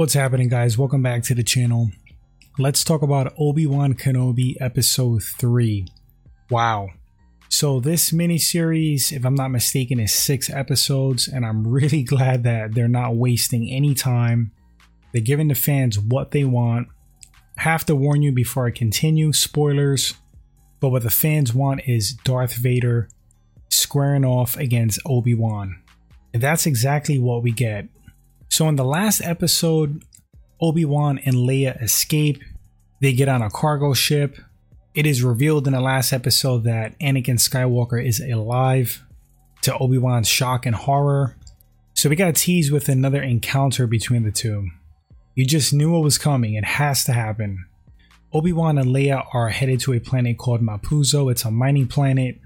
What's happening, guys? Welcome back to the channel. Let's talk about Obi Wan Kenobi Episode 3. Wow. So, this miniseries, if I'm not mistaken, is six episodes, and I'm really glad that they're not wasting any time. They're giving the fans what they want. I have to warn you before I continue spoilers, but what the fans want is Darth Vader squaring off against Obi Wan. And that's exactly what we get. So in the last episode, Obi-Wan and Leia escape. They get on a cargo ship. It is revealed in the last episode that Anakin Skywalker is alive to Obi-Wan's shock and horror. So we got teased with another encounter between the two. You just knew it was coming. It has to happen. Obi-Wan and Leia are headed to a planet called Mapuzo. It's a mining planet.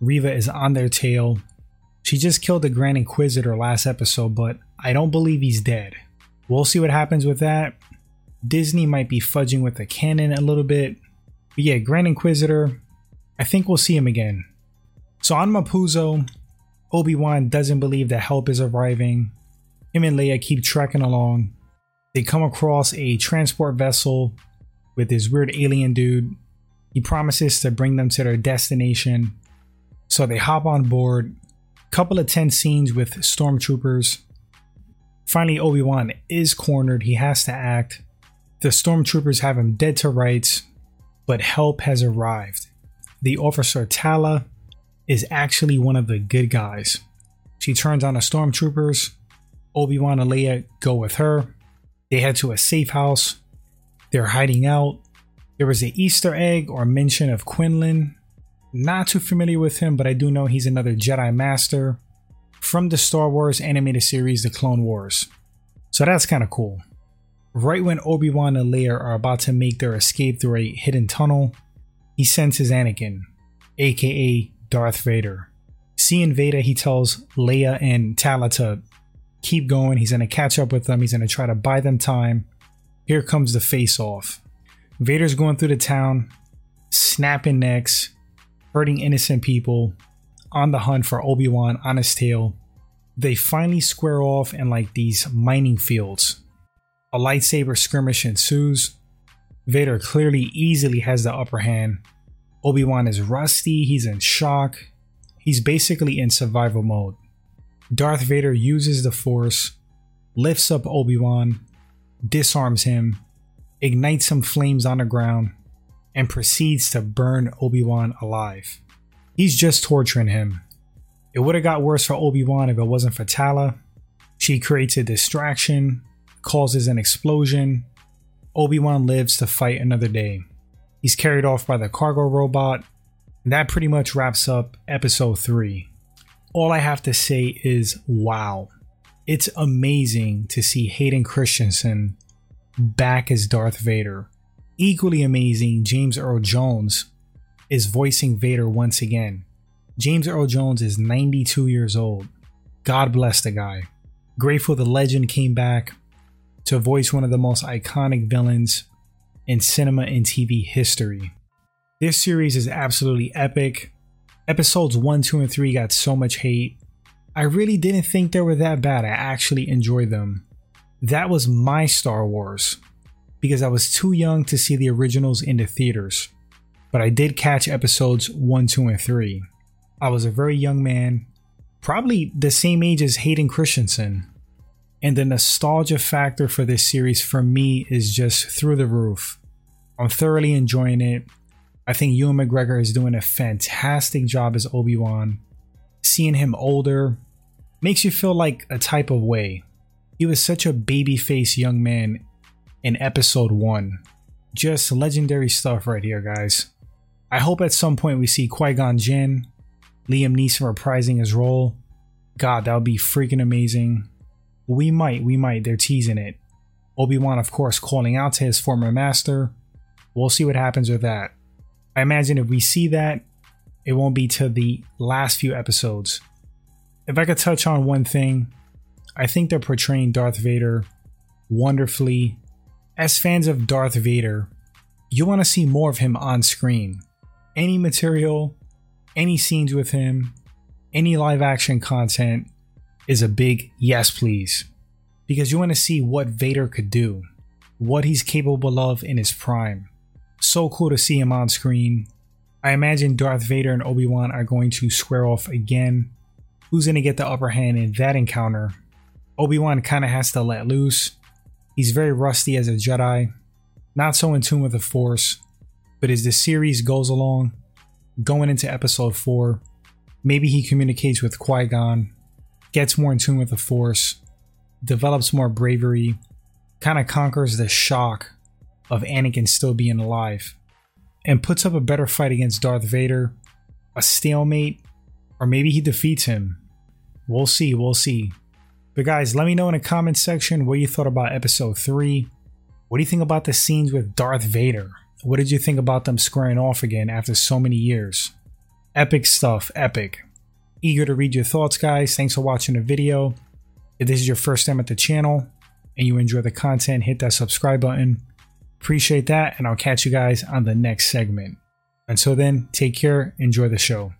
Reva is on their tail. She just killed the Grand Inquisitor last episode, but I don't believe he's dead. We'll see what happens with that. Disney might be fudging with the canon a little bit. But yeah, Grand Inquisitor, I think we'll see him again. So on Mapuzo, Obi-Wan doesn't believe that help is arriving. Him and Leia keep trekking along. They come across a transport vessel with this weird alien dude. He promises to bring them to their destination. So they hop on board. Couple of tense scenes with stormtroopers. Finally, Obi Wan is cornered. He has to act. The stormtroopers have him dead to rights, but help has arrived. The officer Tala is actually one of the good guys. She turns on the stormtroopers. Obi Wan and Leia go with her. They head to a safe house. They're hiding out. There was an Easter egg or mention of Quinlan. Not too familiar with him, but I do know he's another Jedi Master from the Star Wars animated series, The Clone Wars. So that's kind of cool. Right when Obi Wan and Leia are about to make their escape through a hidden tunnel, he senses Anakin, aka Darth Vader. Seeing Vader, he tells Leia and Tala to keep going. He's going to catch up with them. He's going to try to buy them time. Here comes the face off. Vader's going through the town, snapping necks, hurting innocent people, on the hunt for Obi Wan on his tail. They finally square off in like these mining fields. A lightsaber skirmish ensues. Vader clearly easily has the upper hand. Obi Wan is rusty, he's in shock. He's basically in survival mode. Darth Vader uses the Force, lifts up Obi Wan, disarms him, ignites some flames on the ground, and proceeds to burn Obi Wan alive. He's just torturing him. It would have got worse for Obi-Wan if it wasn't for Tala. She creates a distraction, causes an explosion. Obi-Wan lives to fight another day. He's carried off by the cargo robot. And that pretty much wraps up episode 3. All I have to say is wow. It's amazing to see Hayden Christensen back as Darth Vader. Equally amazing, James Earl Jones is voicing Vader once again. James Earl Jones is 92 years old. God bless the guy. Grateful the legend came back to voice one of the most iconic villains in cinema and TV history. This series is absolutely epic. Episodes 1, 2, and 3 got so much hate. I really didn't think they were that bad. I actually enjoyed them. That was my Star Wars because I was too young to see the originals in the theaters but I did catch episodes 1, 2, and 3. I was a very young man, probably the same age as Hayden Christensen. And the nostalgia factor for this series for me is just through the roof. I'm thoroughly enjoying it. I think Ewan McGregor is doing a fantastic job as Obi Wan. Seeing him older makes you feel like a type of way. He was such a baby-faced young man in episode 1. Just legendary stuff right here, guys. I hope at some point we see Qui Gon Jinn, Liam Neeson reprising his role. God, that would be freaking amazing. We might, we might. They're teasing it. Obi Wan, of course, calling out to his former master. We'll see what happens with that. I imagine if we see that, it won't be to the last few episodes. If I could touch on one thing, I think they're portraying Darth Vader wonderfully. As fans of Darth Vader, you want to see more of him on screen any material, any scenes with him, any live action content is a big yes, please. because you want to see what Vader could do, what he's capable of in his prime. So cool to see him on screen. I imagine Darth Vader and Obi Wan are going to square off again. Who's going to get the upper hand in that encounter? Obi Wan kind of has to let loose. He's very rusty as a Jedi, not so in tune with the Force. But as the series goes along, going into episode 4, maybe he communicates with Qui Gon, gets more in tune with the Force, develops more bravery, kind of conquers the shock of Anakin still being alive, and puts up a better fight against Darth Vader, a stalemate, or maybe he defeats him. We'll see, we'll see. But guys, let me know in the comment section what you thought about episode 3. What do you think about the scenes with Darth Vader? What did you think about them squaring off again after so many years? Epic stuff, epic. Eager to read your thoughts, guys. Thanks for watching the video. If this is your first time at the channel and you enjoy the content, hit that subscribe button. Appreciate that, and I'll catch you guys on the next segment. Until then, take care, enjoy the show.